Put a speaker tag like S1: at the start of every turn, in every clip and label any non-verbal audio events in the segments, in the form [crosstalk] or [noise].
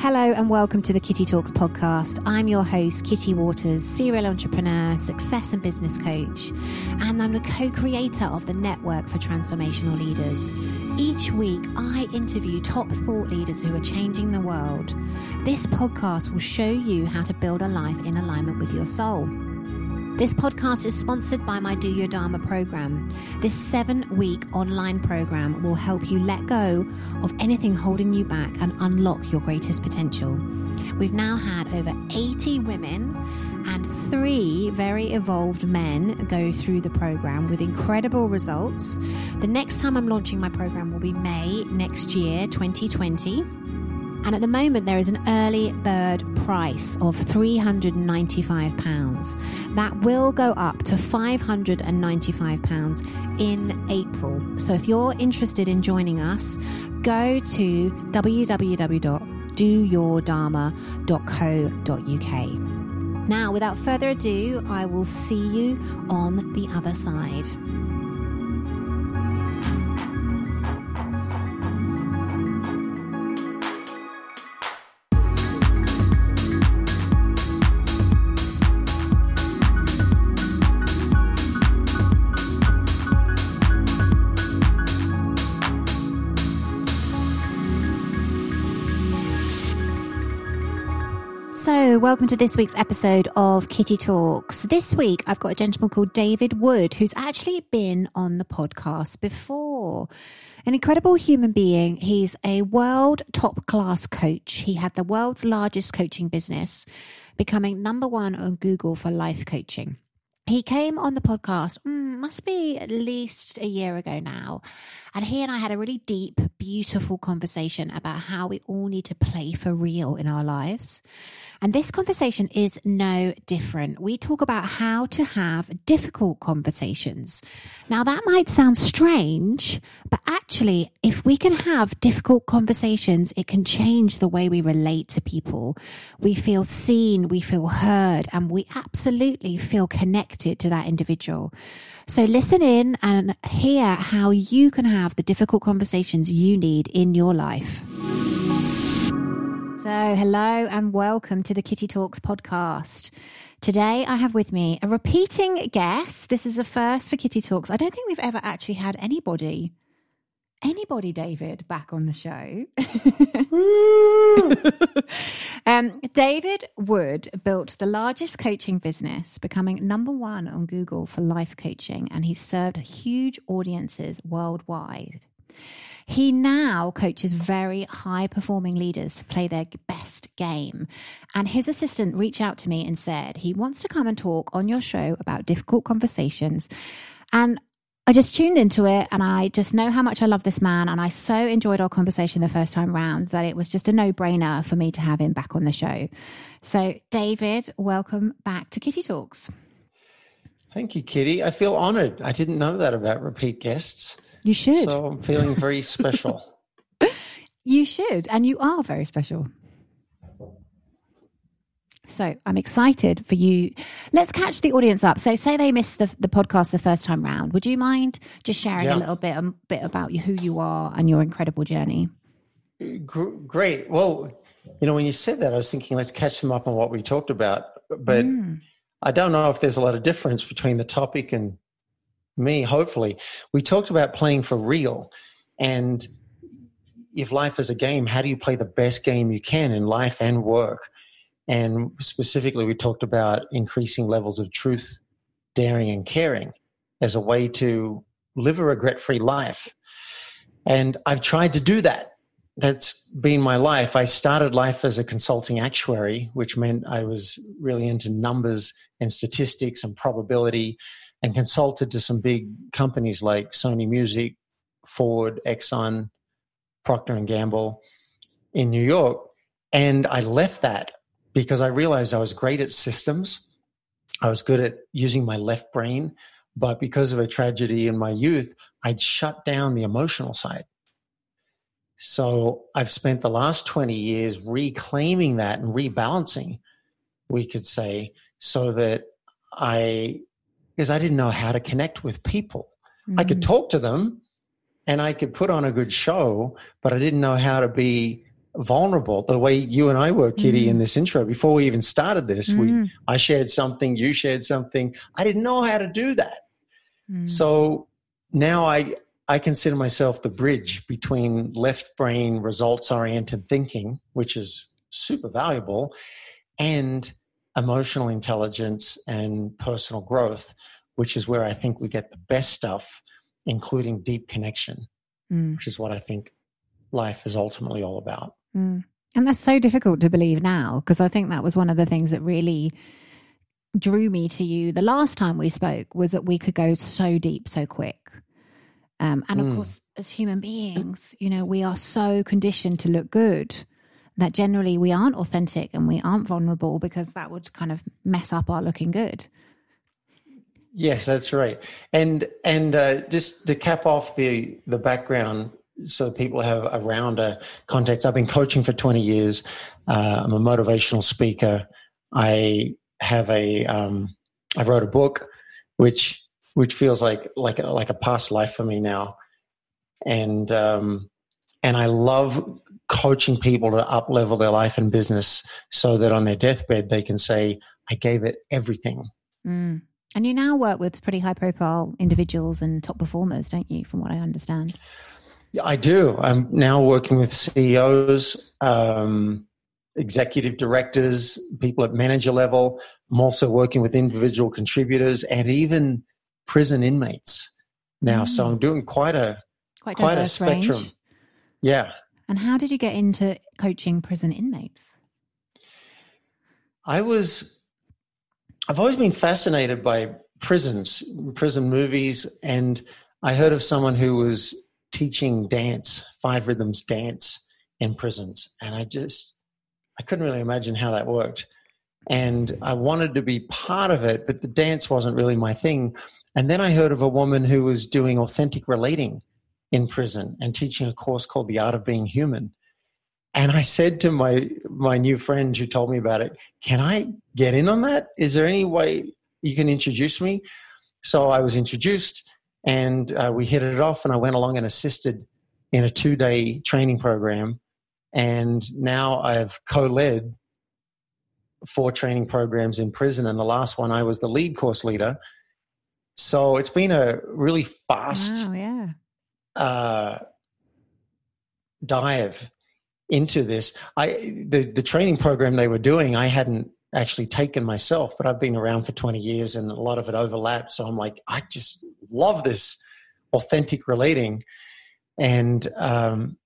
S1: Hello and welcome to the Kitty Talks podcast. I'm your host, Kitty Waters, serial entrepreneur, success and business coach, and I'm the co creator of the Network for Transformational Leaders. Each week, I interview top thought leaders who are changing the world. This podcast will show you how to build a life in alignment with your soul. This podcast is sponsored by my Do Your Dharma program. This seven week online program will help you let go of anything holding you back and unlock your greatest potential. We've now had over 80 women and three very evolved men go through the program with incredible results. The next time I'm launching my program will be May next year, 2020. And at the moment, there is an early bird price of £395. That will go up to £595 in April. So if you're interested in joining us, go to www.doyourdharma.co.uk. Now, without further ado, I will see you on the other side. Welcome to this week's episode of Kitty Talks. This week, I've got a gentleman called David Wood, who's actually been on the podcast before. An incredible human being. He's a world top class coach. He had the world's largest coaching business, becoming number one on Google for life coaching. He came on the podcast, mm, must be at least a year ago now. And he and I had a really deep, beautiful conversation about how we all need to play for real in our lives. And this conversation is no different. We talk about how to have difficult conversations. Now, that might sound strange, but actually, if we can have difficult conversations, it can change the way we relate to people. We feel seen, we feel heard, and we absolutely feel connected to that individual. So listen in and hear how you can have the difficult conversations you need in your life. So, hello and welcome to the Kitty Talks podcast. Today, I have with me a repeating guest. This is a first for Kitty Talks. I don't think we've ever actually had anybody, anybody, David, back on the show. [laughs] um, David Wood built the largest coaching business, becoming number one on Google for life coaching, and he served huge audiences worldwide. He now coaches very high performing leaders to play their best game. And his assistant reached out to me and said he wants to come and talk on your show about difficult conversations. And I just tuned into it and I just know how much I love this man. And I so enjoyed our conversation the first time round that it was just a no brainer for me to have him back on the show. So, David, welcome back to Kitty Talks.
S2: Thank you, Kitty. I feel honored. I didn't know that about repeat guests.
S1: You should.
S2: So I'm feeling very [laughs] special.
S1: you should. And you are very special. So I'm excited for you. Let's catch the audience up. So say they missed the, the podcast the first time round. Would you mind just sharing yeah. a little bit, a bit about who you are and your incredible journey?
S2: Great. Well, you know, when you said that, I was thinking, let's catch them up on what we talked about. But mm. I don't know if there's a lot of difference between the topic and me, hopefully. We talked about playing for real. And if life is a game, how do you play the best game you can in life and work? And specifically, we talked about increasing levels of truth, daring, and caring as a way to live a regret free life. And I've tried to do that. That's been my life. I started life as a consulting actuary, which meant I was really into numbers and statistics and probability and consulted to some big companies like Sony Music, Ford, Exxon, Procter and Gamble in New York. And I left that because I realized I was great at systems. I was good at using my left brain, but because of a tragedy in my youth, I'd shut down the emotional side. So I've spent the last 20 years reclaiming that and rebalancing, we could say, so that I, because I didn't know how to connect with people. Mm-hmm. I could mm. talk to them and I could put on a good show, but I didn't know how to be vulnerable the way you and I were, Kitty, mm. in this intro. Before we even started this, mm. we I shared something, you shared something. I didn't know how to do that. Mm. So now I I consider myself the bridge between left brain results oriented thinking, which is super valuable, and emotional intelligence and personal growth, which is where I think we get the best stuff, including deep connection, mm. which is what I think life is ultimately all about.
S1: Mm. And that's so difficult to believe now because I think that was one of the things that really drew me to you the last time we spoke was that we could go so deep so quick. Um, and of mm. course, as human beings, you know, we are so conditioned to look good that generally we aren't authentic and we aren't vulnerable because that would kind of mess up our looking good.
S2: Yes, that's right. And and uh, just to cap off the the background so people have a rounder context. I've been coaching for 20 years. Uh, I'm a motivational speaker. I have a, um, I wrote a book, which, which feels like, like, like a past life for me now. And, um, and I love coaching people to up level their life and business so that on their deathbed they can say, I gave it everything.
S1: Mm. And you now work with pretty high profile individuals and top performers, don't you, from what I understand?
S2: I do. I'm now working with CEOs, um, executive directors, people at manager level. I'm also working with individual contributors and even prison inmates now. Mm. So I'm doing quite a quite, quite a spectrum. Range. Yeah.
S1: And how did you get into coaching prison inmates?
S2: I was. I've always been fascinated by prisons, prison movies, and I heard of someone who was teaching dance, five rhythms dance in prisons. And I just, I couldn't really imagine how that worked. And I wanted to be part of it, but the dance wasn't really my thing. And then I heard of a woman who was doing authentic relating in prison and teaching a course called The Art of Being Human. And I said to my my new friend who told me about it, "Can I get in on that? Is there any way you can introduce me?" So I was introduced, and uh, we hit it off and i went along and assisted in a two day training program. And now i've co-led four training programs in prison and the last one i was the lead course leader. So it's been a really fast
S1: wow, yeah.
S2: uh, dive into this. I the, the training program they were doing i hadn't actually taken myself, but I've been around for 20 years and a lot of it overlaps. So I'm like, I just love this authentic relating. And um,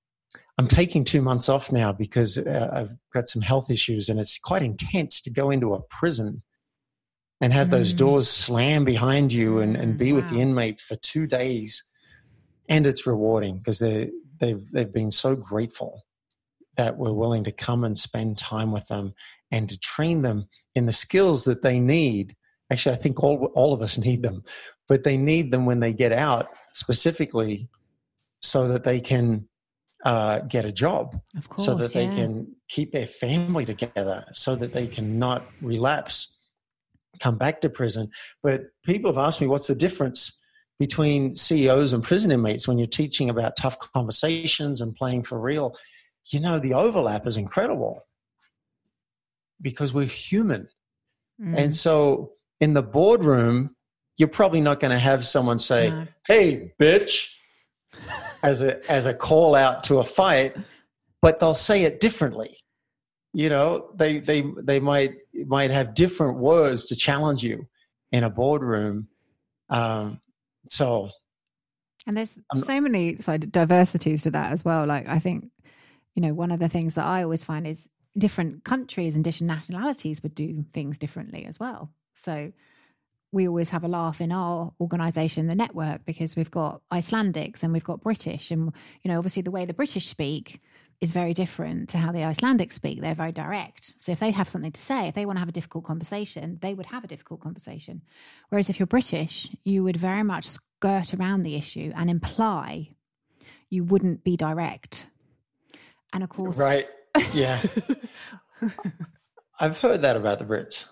S2: I'm taking two months off now because uh, I've got some health issues and it's quite intense to go into a prison and have mm. those doors slam behind you and, and be wow. with the inmates for two days. And it's rewarding because they they've, they've been so grateful that we're willing to come and spend time with them and to train them in the skills that they need. Actually, I think all, all of us [laughs] need them, but they need them when they get out specifically so that they can uh, get a job,
S1: course,
S2: so that
S1: yeah.
S2: they can keep their family together, so that they can not relapse, come back to prison. But people have asked me, what's the difference between CEOs and prison inmates when you're teaching about tough conversations and playing for real? You know, the overlap is incredible because we're human. Mm. And so in the boardroom, you're probably not going to have someone say, no. "Hey, bitch," as a as a call out to a fight, but they'll say it differently. You know, they they they might might have different words to challenge you in a boardroom. Um, so,
S1: and there's I'm, so many side diversities to that as well. Like I think, you know, one of the things that I always find is different countries and different nationalities would do things differently as well. So we always have a laugh in our organization, the network, because we've got Icelandics and we've got British. And, you know, obviously the way the British speak is very different to how the Icelandics speak. They're very direct. So if they have something to say, if they want to have a difficult conversation, they would have a difficult conversation. Whereas if you're British, you would very much skirt around the issue and imply you wouldn't be direct. And of course,
S2: right yeah. [laughs] I've heard that about the Brits.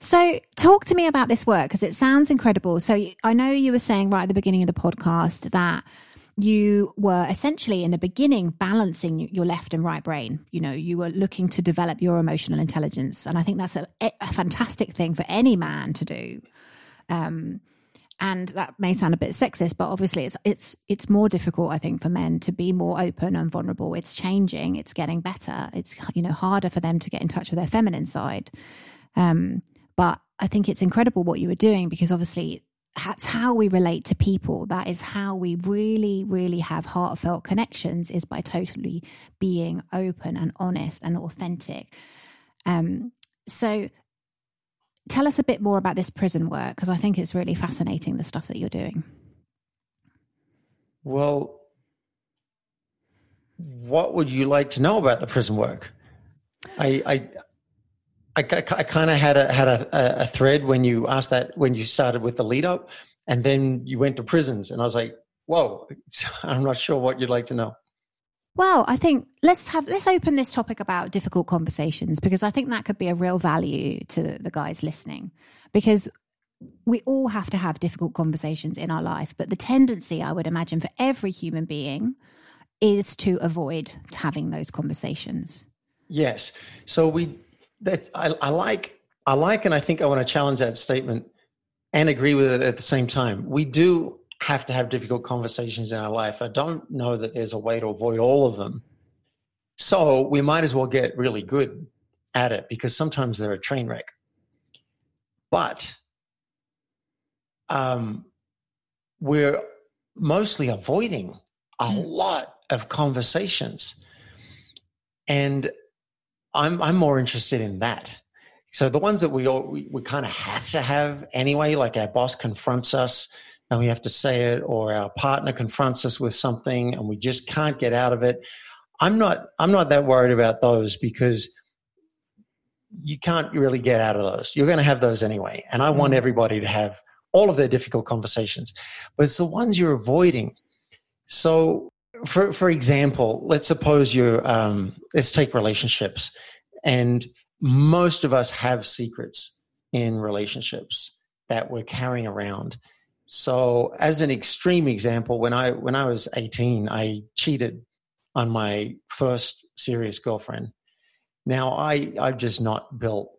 S1: So, talk to me about this work because it sounds incredible. So, I know you were saying right at the beginning of the podcast that you were essentially in the beginning balancing your left and right brain. You know, you were looking to develop your emotional intelligence. And I think that's a, a fantastic thing for any man to do. Um, and that may sound a bit sexist, but obviously it's it's it's more difficult, I think, for men to be more open and vulnerable. It's changing, it's getting better. It's you know harder for them to get in touch with their feminine side. Um, but I think it's incredible what you were doing because obviously that's how we relate to people. That is how we really, really have heartfelt connections is by totally being open and honest and authentic. Um, so tell us a bit more about this prison work because I think it's really fascinating the stuff that you're doing.
S2: Well, what would you like to know about the prison work? I I I, I kind of had a had a, a thread when you asked that when you started with the lead up, and then you went to prisons, and I was like, "Whoa!" [laughs] I'm not sure what you'd like to know.
S1: Well, I think let's have let's open this topic about difficult conversations because I think that could be a real value to the guys listening because we all have to have difficult conversations in our life, but the tendency I would imagine for every human being is to avoid having those conversations.
S2: Yes. So we that I, I like I like and I think I want to challenge that statement and agree with it at the same time. We do have to have difficult conversations in our life. I don't know that there's a way to avoid all of them. So we might as well get really good at it because sometimes they're a train wreck. But um, we're mostly avoiding a mm. lot of conversations. And I'm, I'm more interested in that. So the ones that we all, we, we kind of have to have anyway, like our boss confronts us and we have to say it or our partner confronts us with something and we just can't get out of it. I'm not i'm not that worried about those because you can't really get out of those. You're going to have those anyway. And i want mm. everybody to have all of their difficult conversations. But it's the ones you're avoiding. So for for example let's suppose you're um, let's take relationships. And most of us have secrets in relationships that we're carrying around so, as an extreme example, when I when I was 18, I cheated on my first serious girlfriend. Now, I I'm just not built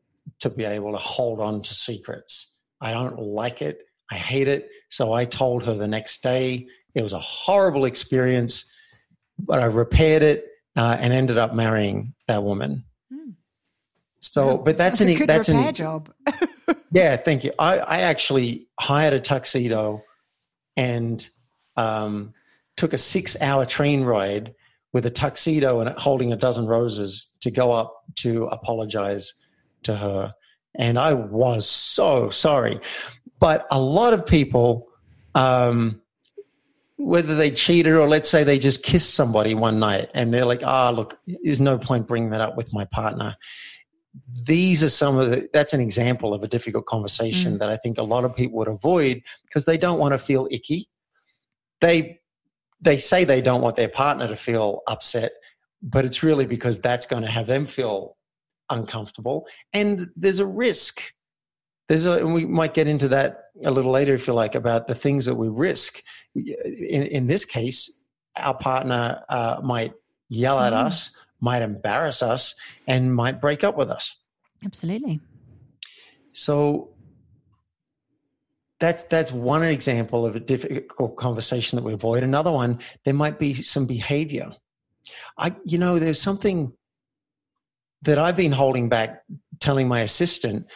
S2: to be able to hold on to secrets. I don't like it. I hate it. So I told her the next day. It was a horrible experience, but I repaired it uh, and ended up marrying that woman. Hmm. So, but that's,
S1: that's
S2: an
S1: that's an job. [laughs]
S2: Yeah, thank you. I, I actually hired a tuxedo and um, took a six hour train ride with a tuxedo and holding a dozen roses to go up to apologize to her. And I was so sorry. But a lot of people, um, whether they cheated or let's say they just kissed somebody one night and they're like, ah, oh, look, there's no point bringing that up with my partner these are some of the that's an example of a difficult conversation mm. that I think a lot of people would avoid because they don't want to feel icky. They they say they don't want their partner to feel upset, but it's really because that's going to have them feel uncomfortable. And there's a risk. There's a, and we might get into that a little later if you like about the things that we risk. In, in this case, our partner uh, might yell at mm. us might embarrass us and might break up with us.
S1: Absolutely.
S2: So that's that's one example of a difficult conversation that we avoid. Another one, there might be some behavior. I you know, there's something that I've been holding back telling my assistant.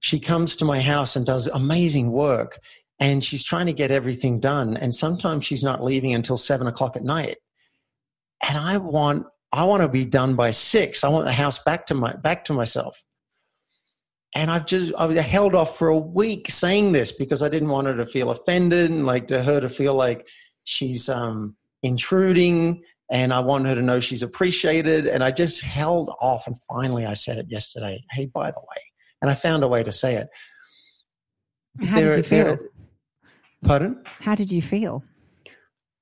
S2: She comes to my house and does amazing work and she's trying to get everything done. And sometimes she's not leaving until seven o'clock at night. And I want I want to be done by six. I want the house back to my back to myself. And I've just I held off for a week saying this because I didn't want her to feel offended and like to her to feel like she's um, intruding. And I want her to know she's appreciated. And I just held off. And finally, I said it yesterday. Hey, by the way, and I found a way to say it.
S1: How there, did you feel? There,
S2: pardon?
S1: How did you feel?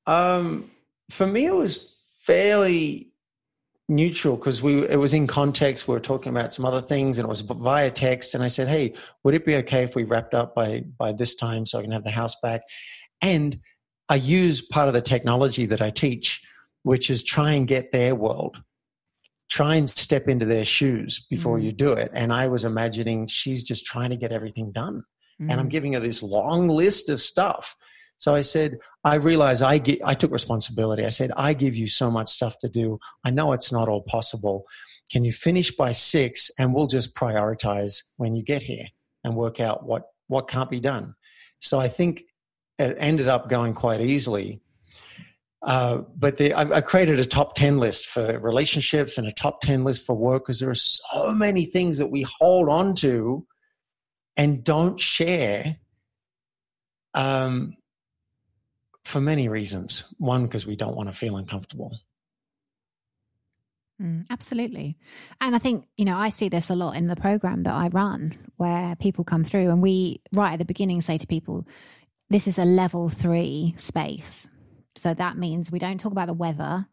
S2: Um, for me, it was fairly neutral because we it was in context we were talking about some other things and it was via text and i said hey would it be okay if we wrapped up by by this time so i can have the house back and I use part of the technology that I teach, which is try and get their world. Try and step into their shoes before mm. you do it. And I was imagining she's just trying to get everything done. Mm. And I'm mm. giving her this long list of stuff. So I said, I realize I get, I took responsibility. I said, I give you so much stuff to do. I know it's not all possible. Can you finish by six and we'll just prioritize when you get here and work out what, what can't be done. So I think it ended up going quite easily. Uh, but the, I, I, created a top 10 list for relationships and a top 10 list for work because there are so many things that we hold on to and don't share um, for many reasons. One, because we don't want to feel uncomfortable.
S1: Mm, absolutely. And I think, you know, I see this a lot in the program that I run where people come through and we, right at the beginning, say to people, this is a level three space. So that means we don't talk about the weather.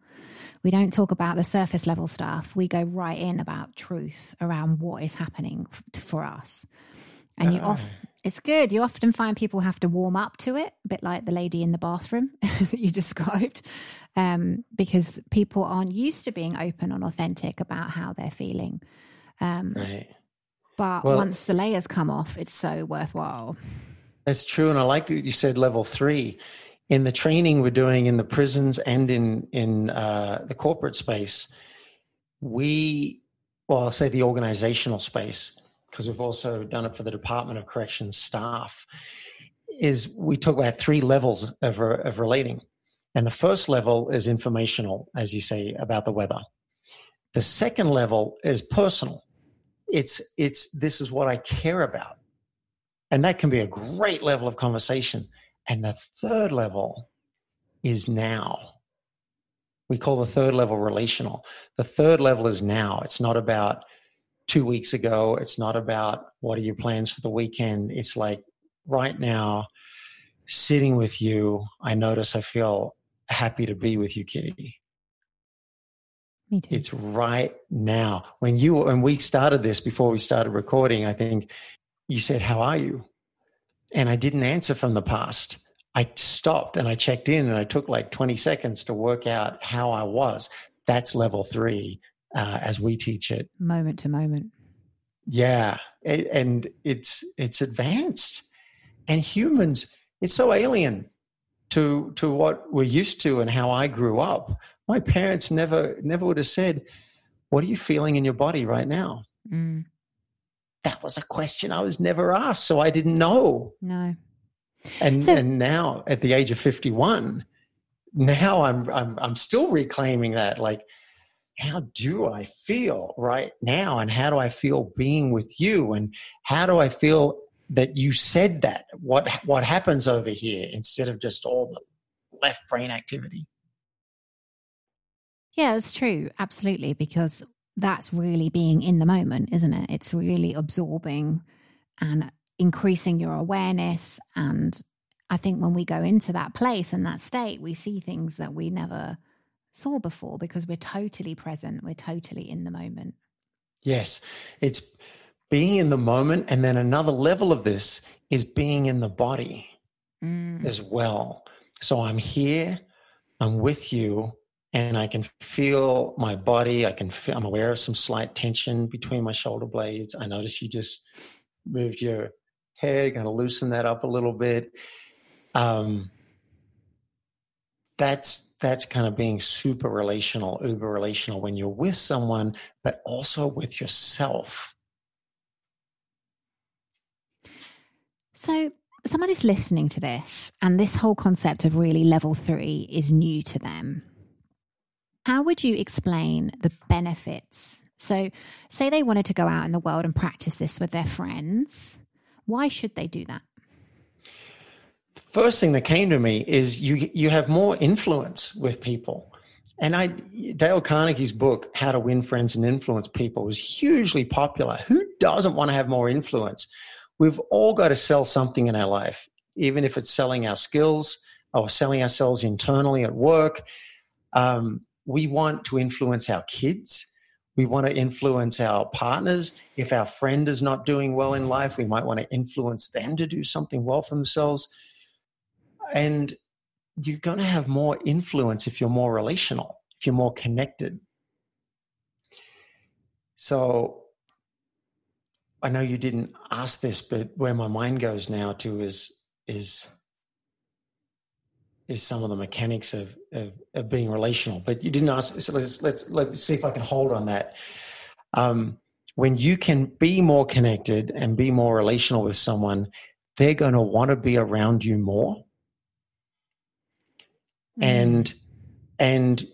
S1: We don't talk about the surface level stuff. We go right in about truth around what is happening for us. And you off, it's good. You often find people have to warm up to it, a bit like the lady in the bathroom [laughs] that you described, um, because people aren't used to being open and authentic about how they're feeling. Um, right. But well, once the layers come off, it's so worthwhile.
S2: That's true, and I like that you said level three. In the training we're doing in the prisons and in in uh, the corporate space, we well, I'll say the organizational space because we've also done it for the Department of Corrections staff. Is we talk about three levels of of relating, and the first level is informational, as you say about the weather. The second level is personal. It's it's this is what I care about and that can be a great level of conversation. And the third level is now. We call the third level relational. The third level is now. It's not about two weeks ago. It's not about what are your plans for the weekend. It's like right now, sitting with you, I notice I feel happy to be with you, Kitty.
S1: Me too.
S2: It's right now. When you when we started this before we started recording, I think you said, How are you? And I didn't answer from the past. I stopped and I checked in and I took like 20 seconds to work out how I was. That's level three uh, as we teach it.
S1: Moment to moment.
S2: Yeah. And it's, it's advanced. And humans, it's so alien to, to what we're used to and how I grew up. My parents never, never would have said, What are you feeling in your body right now? Mm that was a question I was never asked, so I didn't know.
S1: No.
S2: And so, and now at the age of 51, now I'm I'm I'm still reclaiming that like how do I feel right now? And how do I feel being with you? And how do I feel that you said that? What what happens over here instead of just all the left brain activity?
S1: Yeah it's true. Absolutely because that's really being in the moment, isn't it? It's really absorbing and increasing your awareness. And I think when we go into that place and that state, we see things that we never saw before because we're totally present, we're totally in the moment.
S2: Yes, it's being in the moment. And then another level of this is being in the body mm. as well. So I'm here, I'm with you, and I can feel my body. I can feel, I'm aware of some slight tension between my shoulder blades. I notice you just moved your head, kind of loosen that up a little bit. Um, that's that's kind of being super relational, uber relational when you're with someone, but also with yourself.
S1: So somebody's listening to this, and this whole concept of really level three is new to them how would you explain the benefits? So, say they wanted to go out in the world and practice this with their friends. Why should they do that?
S2: First thing that came to me is you you have more influence with people. And I Dale Carnegie's book How to Win Friends and Influence People was hugely popular. Who doesn't want to have more influence? We've all got to sell something in our life, even if it's selling our skills or selling ourselves internally at work. Um, we want to influence our kids. We want to influence our partners. If our friend is not doing well in life, we might want to influence them to do something well for themselves. And you're going to have more influence if you're more relational, if you're more connected. So I know you didn't ask this, but where my mind goes now to is is is some of the mechanics of, of, of being relational. But you didn't ask. So let's let's let's see if I can hold on that. Um, when you can be more connected and be more relational with someone, they're going to want to be around you more. Mm. And and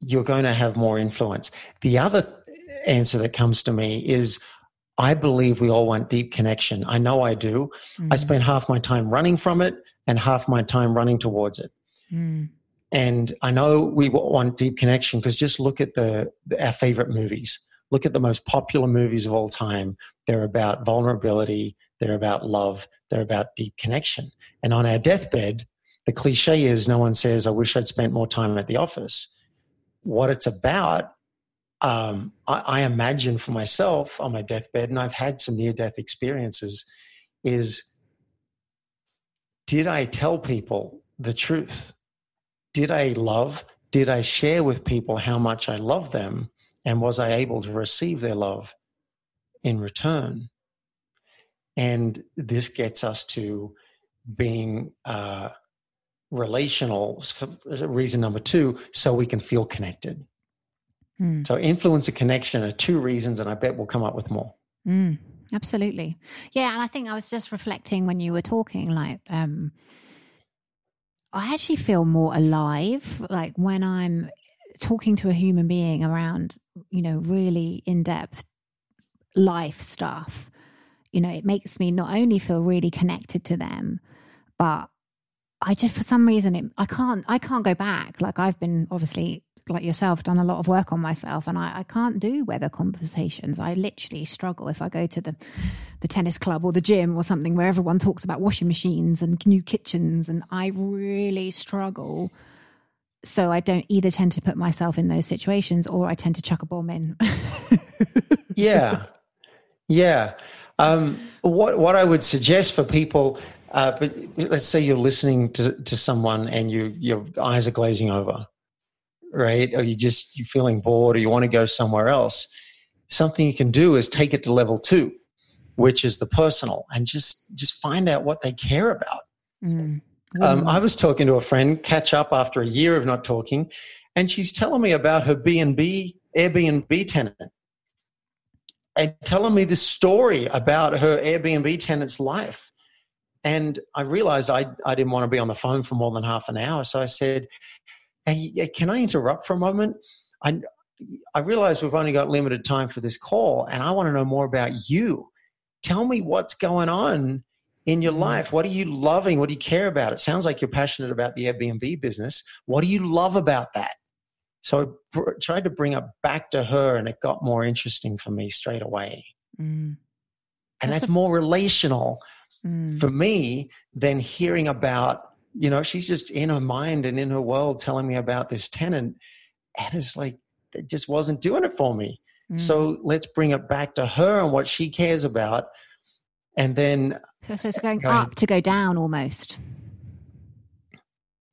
S2: you're going to have more influence. The other answer that comes to me is I believe we all want deep connection. I know I do. Mm. I spend half my time running from it and half my time running towards it. Mm. And I know we want deep connection because just look at the, the, our favorite movies. Look at the most popular movies of all time. They're about vulnerability. They're about love. They're about deep connection. And on our deathbed, the cliche is no one says, I wish I'd spent more time at the office. What it's about um, I, I, imagine for myself on my deathbed, and I've had some near death experiences, is did I tell people the truth? Did I love? Did I share with people how much I love them? And was I able to receive their love in return? And this gets us to being uh, relational, reason number two, so we can feel connected. Mm. So influence and connection are two reasons, and I bet we'll come up with more.
S1: Mm, absolutely. Yeah. And I think I was just reflecting when you were talking, like, um, I actually feel more alive, like when I'm talking to a human being around, you know, really in depth life stuff. You know, it makes me not only feel really connected to them, but I just for some reason it, I can't I can't go back. Like I've been obviously like yourself, done a lot of work on myself, and I, I can't do weather conversations. I literally struggle if I go to the the tennis club or the gym or something where everyone talks about washing machines and new kitchens, and I really struggle. So I don't either tend to put myself in those situations, or I tend to chuck a bomb in. [laughs]
S2: yeah, yeah. Um, what what I would suggest for people, uh, but let's say you're listening to to someone and you your eyes are glazing over right? Or you just you're feeling bored or you want to go somewhere else. Something you can do is take it to level two, which is the personal, and just just find out what they care about. Mm. Um, I was talking to a friend, catch up after a year of not talking, and she's telling me about her B and B Airbnb tenant, and telling me this story about her Airbnb tenant's life. And I realized I, I didn't want to be on the phone for more than half an hour. So I said, Hey, can I interrupt for a moment? I, I realize we've only got limited time for this call, and I want to know more about you. Tell me what's going on in your mm. life. What are you loving? What do you care about? It sounds like you're passionate about the Airbnb business. What do you love about that? So I tried to bring it back to her, and it got more interesting for me straight away. Mm. And that's, that's a- more relational mm. for me than hearing about you know, she's just in her mind and in her world telling me about this tenant. And it's like, it just wasn't doing it for me. Mm. So let's bring it back to her and what she cares about. And then.
S1: So, so it's going, going up to go down almost.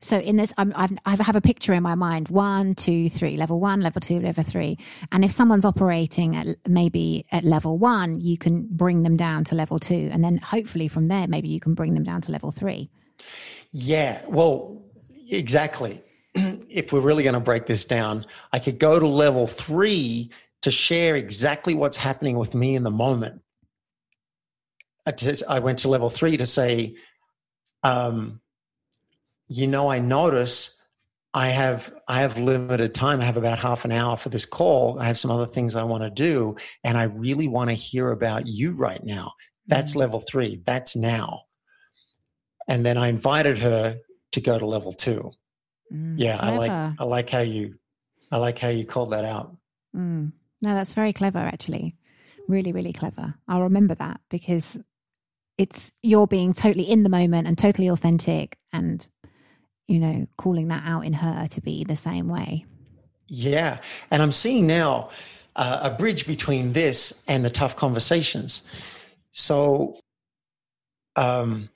S1: So in this, I'm, I've, I have a picture in my mind: one, two, three, level one, level two, level three. And if someone's operating at maybe at level one, you can bring them down to level two, and then hopefully from there, maybe you can bring them down to level three.
S2: Yeah, well, exactly. [clears throat] if we're really going to break this down, I could go to level three to share exactly what's happening with me in the moment. I went to level three to say, um, you know, I notice I have I have limited time. I have about half an hour for this call. I have some other things I want to do, and I really want to hear about you right now. That's mm-hmm. level three. That's now and then I invited her to go to level two. Mm, yeah, clever. I like I like how you I like how you called that out.
S1: Mm. No, that's very clever, actually. Really, really clever. I'll remember that because it's you're being totally in the moment and totally authentic, and you know, calling that out in her to be the same way.
S2: Yeah, and I'm seeing now uh, a bridge between this and the tough conversations. So, um,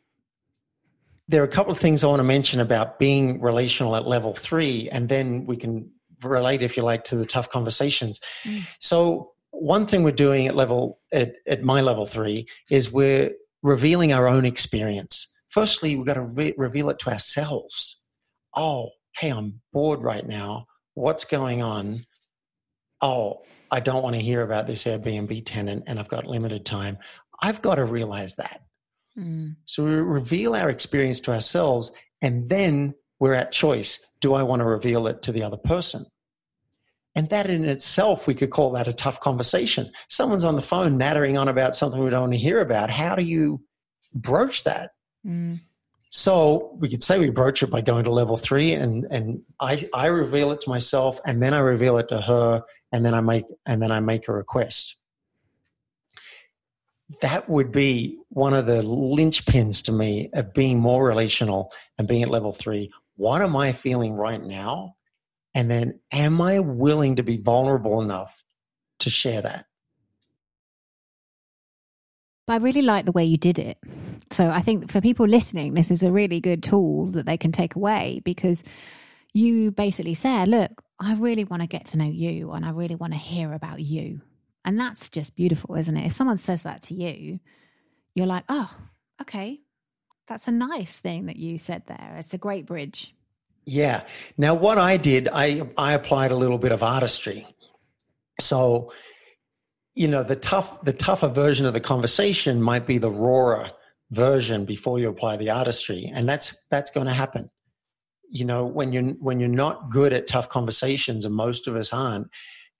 S2: there are a couple of things I want to mention about being relational at level three, and then we can relate, if you like, to the tough conversations. Mm. So, one thing we're doing at level at, at my level three is we're revealing our own experience. Firstly, we've got to re- reveal it to ourselves. Oh, hey, I'm bored right now. What's going on? Oh, I don't want to hear about this Airbnb tenant and I've got limited time. I've got to realize that. Mm. So we reveal our experience to ourselves and then we're at choice. Do I want to reveal it to the other person? And that in itself, we could call that a tough conversation. Someone's on the phone nattering on about something we don't want to hear about. How do you broach that? Mm. So we could say we broach it by going to level three and, and I, I reveal it to myself and then I reveal it to her and then I make, and then I make a request that would be one of the linchpins to me of being more relational and being at level three. What am I feeling right now? And then am I willing to be vulnerable enough to share that?
S1: But I really like the way you did it. So I think for people listening, this is a really good tool that they can take away because you basically said, look, I really want to get to know you and I really want to hear about you. And that's just beautiful, isn't it? If someone says that to you, you're like, oh, okay, that's a nice thing that you said there. It's a great bridge.
S2: Yeah. Now, what I did, I I applied a little bit of artistry. So, you know, the tough the tougher version of the conversation might be the rawer version before you apply the artistry, and that's that's going to happen. You know, when you're when you're not good at tough conversations, and most of us aren't,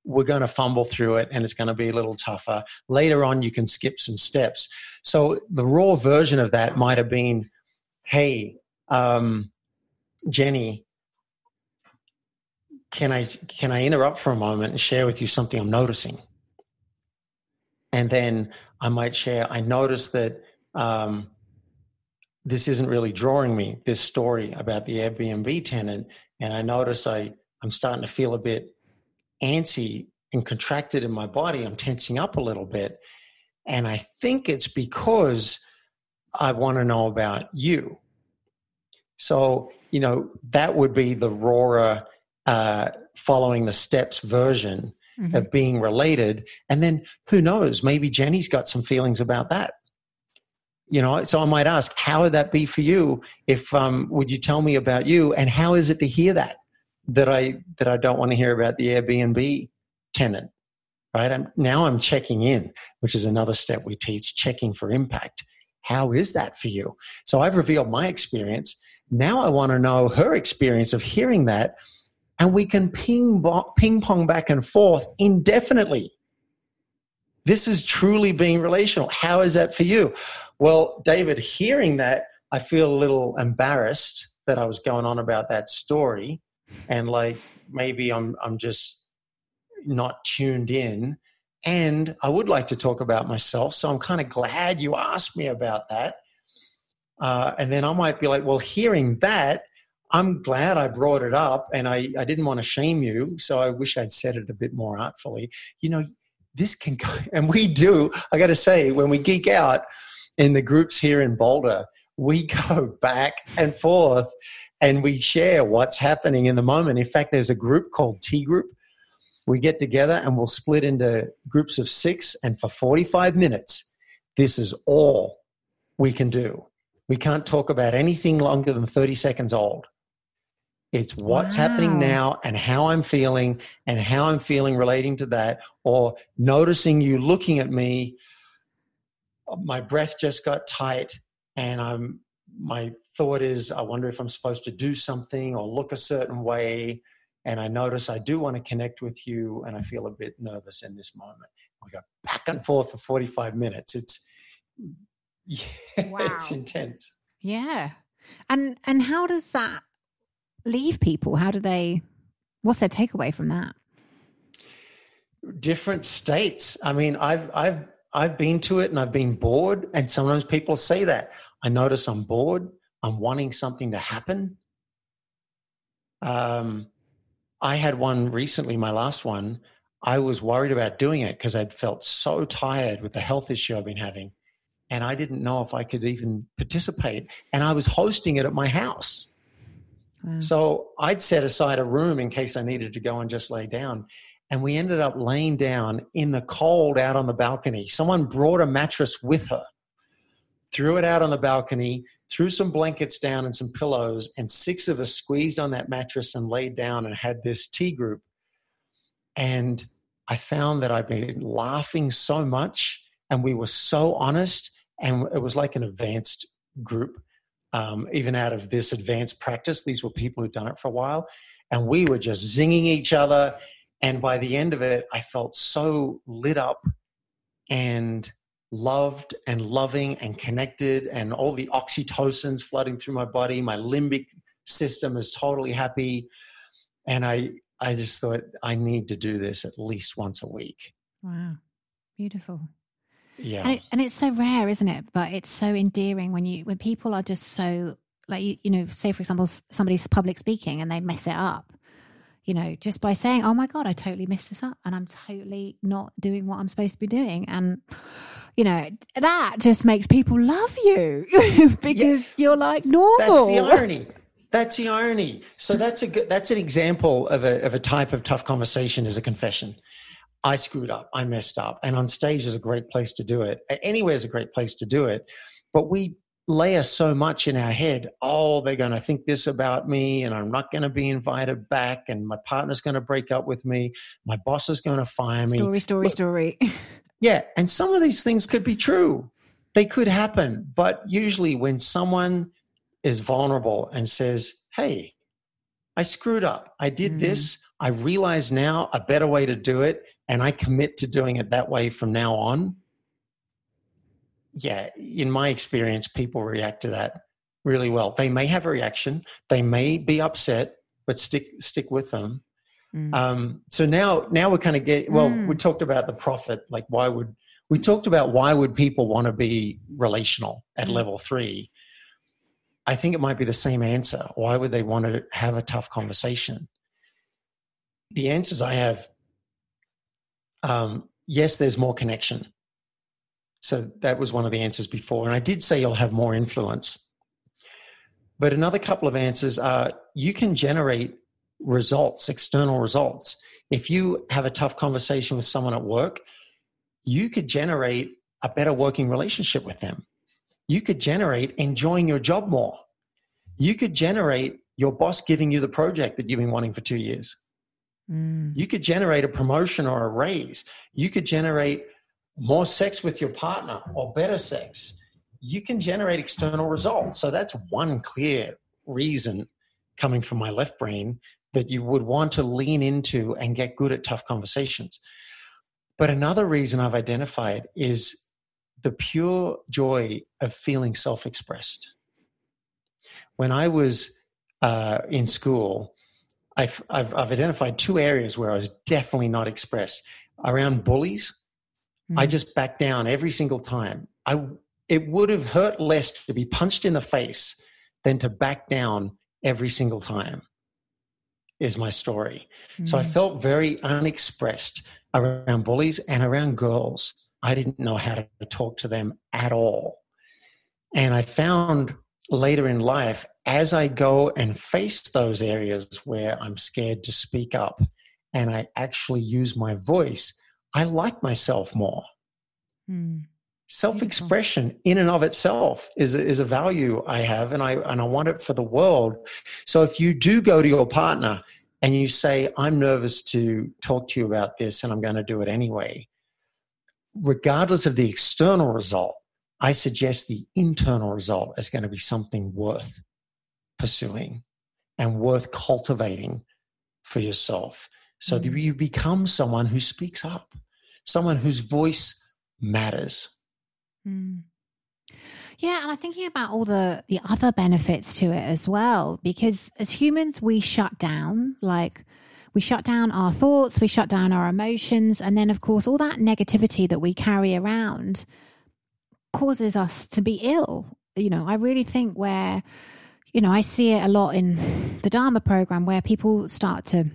S2: we're going to fumble through it and it's going to be a little tougher. Later on, you can skip some steps. So the raw version of that might have been, hey, um, Jenny, can I can I interrupt for a moment and share with you something I'm noticing? And then I might share. I noticed that um, this isn't really drawing me. This story about the Airbnb tenant, and I notice I I'm starting to feel a bit antsy and contracted in my body. I'm tensing up a little bit. And I think it's because I want to know about you. So, you know, that would be the Rora uh, following the steps version mm-hmm. of being related. And then who knows, maybe Jenny's got some feelings about that. You know, so I might ask, how would that be for you? If um, would you tell me about you, and how is it to hear that? that I that I don't want to hear about the Airbnb tenant. Right? I'm, now I'm checking in, which is another step we teach, checking for impact. How is that for you? So I've revealed my experience. Now I want to know her experience of hearing that, and we can ping ping pong back and forth indefinitely. This is truly being relational. How is that for you? Well, David, hearing that, I feel a little embarrassed that I was going on about that story and like maybe I'm I'm just not tuned in. And I would like to talk about myself, so I'm kind of glad you asked me about that. Uh, and then I might be like, well, hearing that, I'm glad I brought it up, and I I didn't want to shame you, so I wish I'd said it a bit more artfully. You know, this can go, [laughs] and we do. I got to say, when we geek out in the groups here in Boulder, we [laughs] go back and forth and we share what's happening in the moment. In fact, there's a group called T Group. We get together and we'll split into groups of six, and for 45 minutes, this is all we can do. We can't talk about anything longer than 30 seconds old. It's what's wow. happening now and how I'm feeling and how I'm feeling relating to that, or noticing you looking at me. Uh, my breath just got tight and I'm my thought is, I wonder if I'm supposed to do something or look a certain way. And I notice I do want to connect with you, and I feel a bit nervous in this moment. We go back and forth for 45 minutes. It's [laughs] yeah, wow. it's intense.
S1: Yeah. And and how does that leave people? How do they what's their takeaway from that?
S2: Different states. I mean, I've I've I've been to it and I've been bored, and sometimes people say that. I notice I'm bored. I'm wanting something to happen. Um, I had one recently, my last one. I was worried about doing it because I'd felt so tired with the health issue I've been having. and I didn't know if I could even participate. And I was hosting it at my house. Wow. So I'd set aside a room in case I needed to go and just lay down. And we ended up laying down in the cold out on the balcony. Someone brought a mattress with her, threw it out on the balcony, threw some blankets down and some pillows, and six of us squeezed on that mattress and laid down and had this T-group. And I found that I'd been laughing so much and we were so honest and it was like an advanced group um, even out of this advanced practice these were people who'd done it for a while and we were just zinging each other. And by the end of it i felt so lit up and loved and loving and connected and all the oxytocins flooding through my body. My limbic system is totally happy. And i i just thought i need to do this at least once a week.
S1: Wow. Beautiful
S2: yeah.
S1: And, it, and it's so rare isn't it? But it's so endearing when you when people are just so like you, you know say for example somebody's public speaking and they mess it up you know just by saying oh my god i totally messed this up and i'm totally not doing what i'm supposed to be doing. And you know that just makes people love you [laughs] because yeah. you're like normal
S2: that's the irony. That's the irony. So that's a good that's an example of a of a type of tough conversation is a confession I screwed up, I messed up. And on stage is a great place to do it. Anywhere is a great place to do it. But we layer so much in our head oh, they're going to think this about me, and I'm not going to be invited back, and my partner's going to break up with me, my boss is going to fire me.
S1: Story, story, story. [laughs]
S2: yeah. And some of these things could be true, they could happen. But usually, when someone is vulnerable and says, hey, I screwed up, I did mm. this. I realize now a better way to do it and I commit to doing it that way from now on, yeah, in my experience, people react to that really well. They may have a reaction, they may be upset, but stick stick with them. Mm. Um, so now, now we're kind of get well. Mm. We talked about the profit, like why would we talked about why would people want to be relational at mm. level three? I think it might be the same answer. Why would they want to have a tough conversation? The answers I have um, yes, there's more connection. So that was one of the answers before. And I did say you'll have more influence. But another couple of answers are you can generate results, external results. If you have a tough conversation with someone at work, you could generate a better working relationship with them. You could generate enjoying your job more. You could generate your boss giving you the project that you've been wanting for two years. Mm. You could generate a promotion or a raise. You could generate more sex with your partner or better sex. You can generate external results. So that's one clear reason coming from my left brain that you would want to lean into and get good at tough conversations. But another reason I've identified is the pure joy of feeling self expressed. When I was uh, in school, I've, I've, I've identified two areas where I was definitely not expressed around bullies. Mm-hmm. I just backed down every single time. I it would have hurt less to be punched in the face than to back down every single time. Is my story. Mm-hmm. So I hmm. felt very unexpressed around bullies and around girls. I didn't know how to talk to them at all. And I found later in life, as I go and face those areas where I'm scared to speak up and I actually use my voice, I like myself more. Mm. Self expression in and of itself is a, is a value I have, and I, and I want it for the world. So if you do go to your partner and you say, I'm nervous to talk to you about this and I'm going to do it anyway, regardless of the external result, I suggest the internal result is going to be something worth pursuing and worth cultivating for yourself so mm. that you become someone who speaks up, someone whose voice matters.
S1: Mm. Yeah, and I'm thinking about all the the other benefits to it as well because as humans we shut down like we shut down our thoughts, we shut down our emotions and then of course all that negativity that we carry around causes us to be ill. You know, I really think where, you know, I see it a lot in the Dharma program where people start to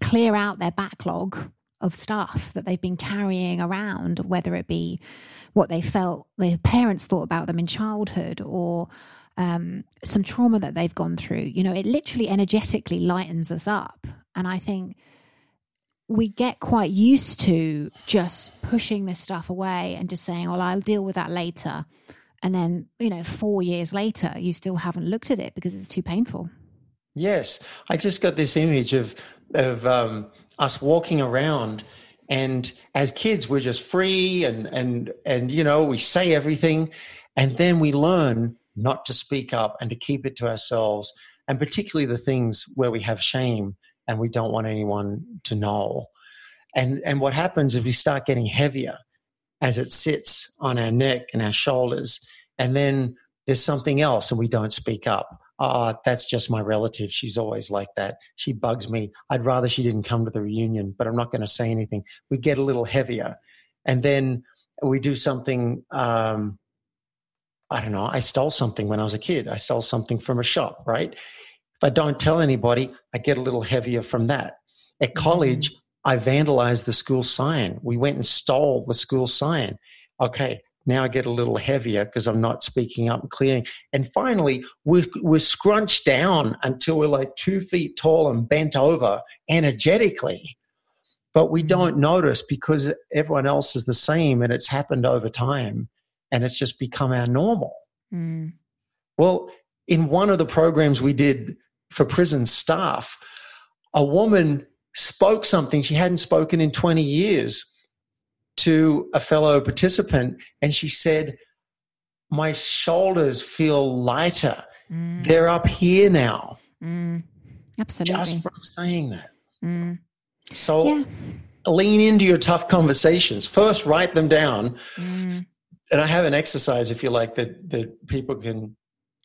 S1: clear out their backlog of stuff that they've been carrying around, whether it be what they felt their parents thought about them in childhood or um, some trauma that they've gone through. You know, it literally energetically lightens us up. And I think we get quite used to just pushing this stuff away and just saying, well, I'll deal with that later. And then, you know, four years later, you still haven't looked at it because it's too painful.
S2: Yes. I just got this image of, of um, us walking around and as kids we're just free and and and you know we say everything and then we learn not to speak up and to keep it to ourselves and particularly the things where we have shame and we don't want anyone to know. And, and what happens if we start getting heavier as it sits on our neck and our shoulders. And then there's something else and we don't speak up. Ah, oh, that's just my relative. She's always like that. She bugs me. I'd rather she didn't come to the reunion, but I'm not going to say anything. We get a little heavier. And then we do something. Um, I don't know. I stole something when I was a kid. I stole something from a shop, right? If I don't tell anybody, I get a little heavier from that. At mm-hmm. college. I vandalized the school sign. We went and stole the school sign. Okay, now I get a little heavier because I'm not speaking up and clearing. And finally, we're, we're scrunched down until we're like two feet tall and bent over energetically. But we mm-hmm. don't notice because everyone else is the same and it's happened over time and it's just become our normal. Mm. Well, in one of the programs we did for prison staff, a woman spoke something she hadn't spoken in 20 years to a fellow participant, and she said, My shoulders feel lighter. Mm. They're up here now.
S1: Mm. Absolutely.
S2: Just from saying that. Mm. So yeah. lean into your tough conversations. First, write them down. Mm. And I have an exercise, if you like, that, that people can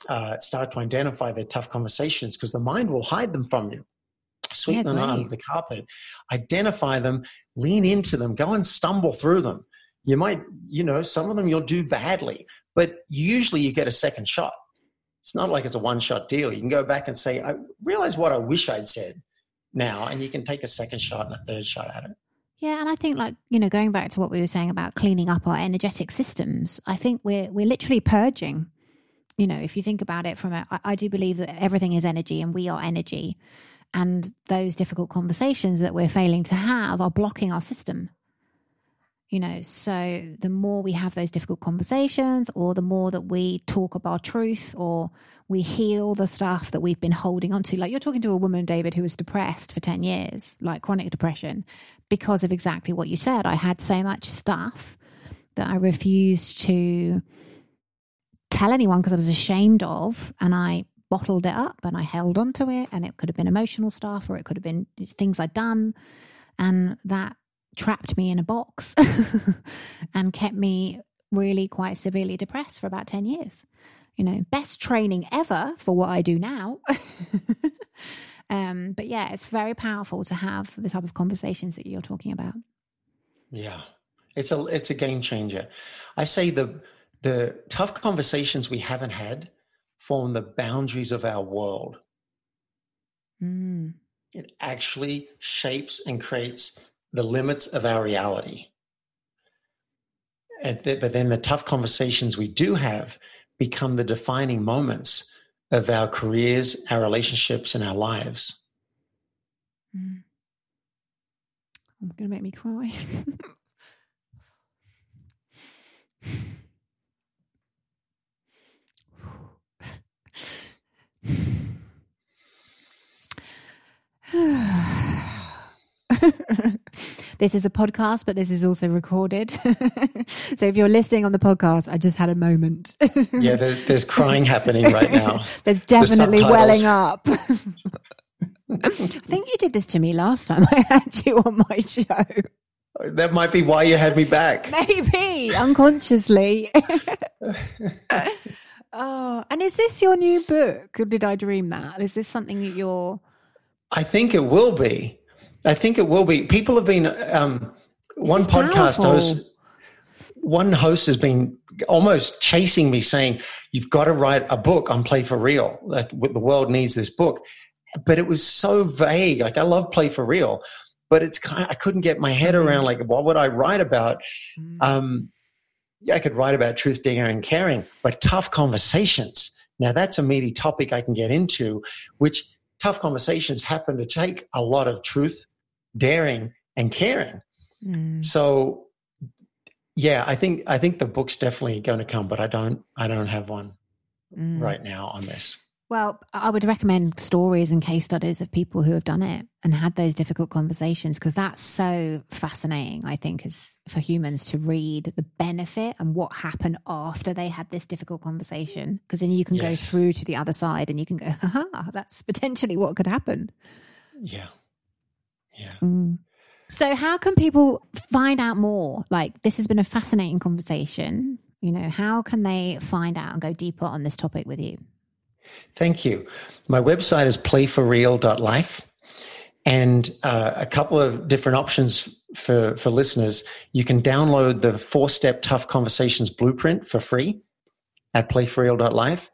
S2: uh, start to identify their tough conversations because the mind will hide them from you. Sweep yeah, them under the carpet, identify them, lean into them, go and stumble through them. You might, you know, some of them you'll do badly, but usually you get a second shot. It's not like it's a one shot deal. You can go back and say, I realize what I wish I'd said now, and you can take a second shot and a third shot at it.
S1: Yeah, and I think like, you know, going back to what we were saying about cleaning up our energetic systems, I think we're we're literally purging you know, if you think about it from a, I, I do believe that everything is energy and we are energy. And those difficult conversations that we're failing to have are blocking our system. You know, so the more we have those difficult conversations, or the more that we talk about truth, or we heal the stuff that we've been holding on to. Like you're talking to a woman, David, who was depressed for 10 years, like chronic depression, because of exactly what you said. I had so much stuff that I refused to tell anyone because I was ashamed of, and I bottled it up and I held on to it. And it could have been emotional stuff or it could have been things I'd done. And that trapped me in a box [laughs] and kept me really quite severely depressed for about 10 years. You know, best training ever for what I do now. [laughs] um, but yeah, it's very powerful to have the type of conversations that you're talking about.
S2: Yeah. It's a it's a game changer. I say the the tough conversations we haven't had form the boundaries of our world. Mm. It actually shapes and creates the limits of our reality. Th- but then the tough conversations we do have become the defining moments of our careers, our relationships, and our lives.
S1: Mm. I'm going to make me cry. [laughs] [sighs] this is a podcast, but this is also recorded. [laughs] so if you're listening on the podcast, I just had a moment.
S2: yeah, there's, there's, crying happening right now. [laughs]
S1: There's definitely the welling up. [laughs] I think you did this to me last time I had you on my show.
S2: That might be why you had me back.
S1: Maybe unconsciously. Oh, and is this your new book? Or did I dream that? Is this something that you're?
S2: I think it will be. I think it will be. People have been um, one podcast powerful. host. One host has been almost chasing me, saying, "You've got to write a book on Play for Real. Like the world needs this book." But it was so vague. Like I love Play for Real, but it's kind of, I couldn't get my head around like what would I write about? Mm. Um, yeah, I could write about truth, daring, and caring, but tough conversations. Now that's a meaty topic I can get into, which tough conversations happen to take a lot of truth, daring, and caring. Mm. So yeah, I think I think the book's definitely going to come, but I don't I don't have one mm. right now on this.
S1: Well, I would recommend stories and case studies of people who have done it and had those difficult conversations because that's so fascinating, I think, is for humans to read the benefit and what happened after they had this difficult conversation. Because then you can yes. go through to the other side and you can go, ha, that's potentially what could happen.
S2: Yeah. Yeah.
S1: Mm. So, how can people find out more? Like, this has been a fascinating conversation. You know, how can they find out and go deeper on this topic with you?
S2: Thank you. My website is playforreal.life. And uh, a couple of different options for, for listeners. You can download the four step tough conversations blueprint for free at playforreal.life.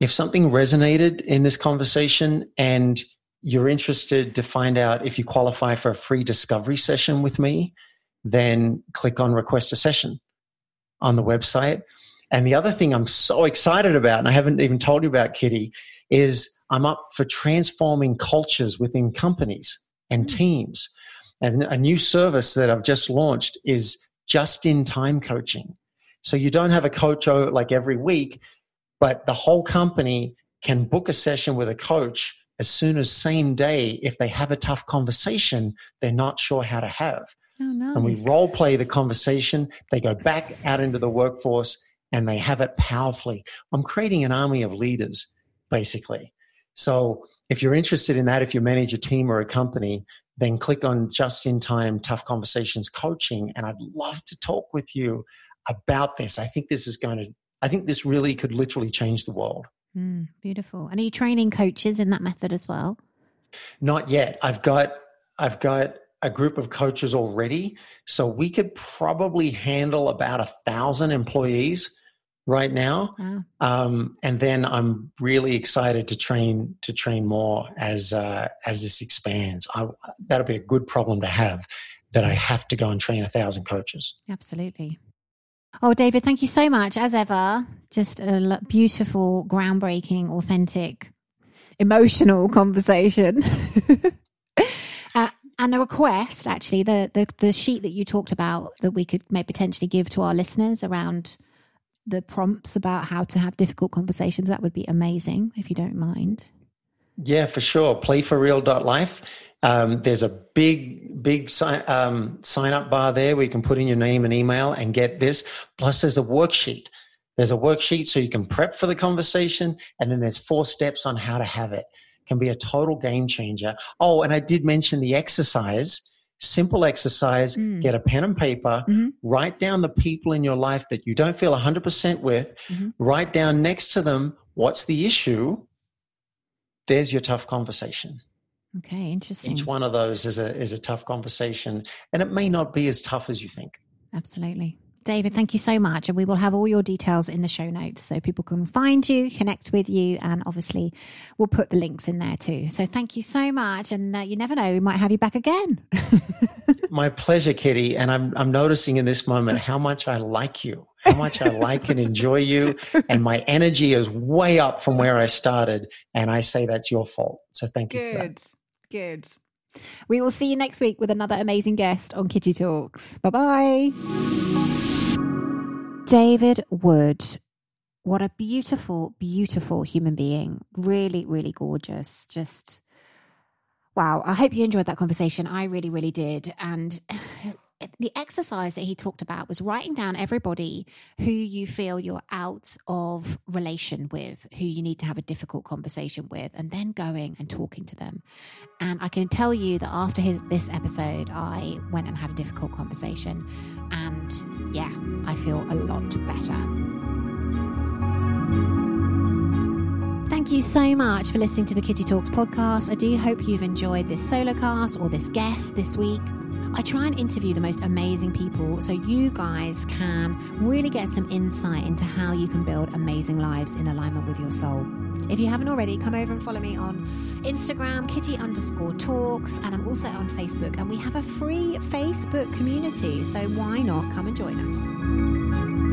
S2: If something resonated in this conversation and you're interested to find out if you qualify for a free discovery session with me, then click on request a session on the website. And the other thing I'm so excited about, and I haven't even told you about, Kitty, is I'm up for transforming cultures within companies and mm. teams. And a new service that I've just launched is just in time coaching. So you don't have a coach like every week, but the whole company can book a session with a coach as soon as same day if they have a tough conversation they're not sure how to have.
S1: Oh, nice.
S2: And we role play the conversation. They go back out into the workforce and they have it powerfully. I'm creating an army of leaders, basically. So if you're interested in that, if you manage a team or a company, then click on just in time tough conversations coaching. And I'd love to talk with you about this. I think this is going to, I think this really could literally change the world.
S1: Mm, beautiful. And are you training coaches in that method as well?
S2: Not yet. I've got, I've got a group of coaches already. So we could probably handle about a thousand employees right now. Wow. Um, and then I'm really excited to train to train more as uh, as this expands. I, that'll be a good problem to have. That I have to go and train a thousand coaches.
S1: Absolutely. Oh, David, thank you so much as ever. Just a beautiful, groundbreaking, authentic, emotional conversation. [laughs] uh, and a request, actually, the, the the sheet that you talked about that we could maybe potentially give to our listeners around the prompts about how to have difficult conversations, that would be amazing if you don't mind.
S2: Yeah, for sure. Playforreal.life. Um, there's a big, big sign, um, sign up bar there where you can put in your name and email and get this. Plus, there's a worksheet. There's a worksheet so you can prep for the conversation, and then there's four steps on how to have it. Can be a total game changer. Oh, and I did mention the exercise simple exercise mm. get a pen and paper mm-hmm. write down the people in your life that you don't feel 100% with mm-hmm. write down next to them what's the issue there's your tough conversation
S1: okay interesting
S2: each one of those is a is a tough conversation and it may not be as tough as you think
S1: absolutely David, thank you so much. And we will have all your details in the show notes so people can find you, connect with you, and obviously we'll put the links in there too. So thank you so much. And uh, you never know, we might have you back again. [laughs]
S2: My pleasure, Kitty. And I'm, I'm noticing in this moment how much I like you, how much I like and enjoy you. And my energy is way up from where I started. And I say that's your fault. So thank
S1: Good.
S2: you.
S1: Good. Good. We will see you next week with another amazing guest on Kitty Talks. Bye bye. David Wood. What a beautiful, beautiful human being. Really, really gorgeous. Just wow. I hope you enjoyed that conversation. I really, really did. And the exercise that he talked about was writing down everybody who you feel you're out of relation with, who you need to have a difficult conversation with, and then going and talking to them. And I can tell you that after his, this episode, I went and had a difficult conversation. And yeah, I feel a lot better. Thank you so much for listening to the Kitty Talks podcast. I do hope you've enjoyed this solo cast or this guest this week. I try and interview the most amazing people so you guys can really get some insight into how you can build amazing lives in alignment with your soul. If you haven't already, come over and follow me on Instagram, kitty underscore talks, and I'm also on Facebook. And we have a free Facebook community. So why not come and join us?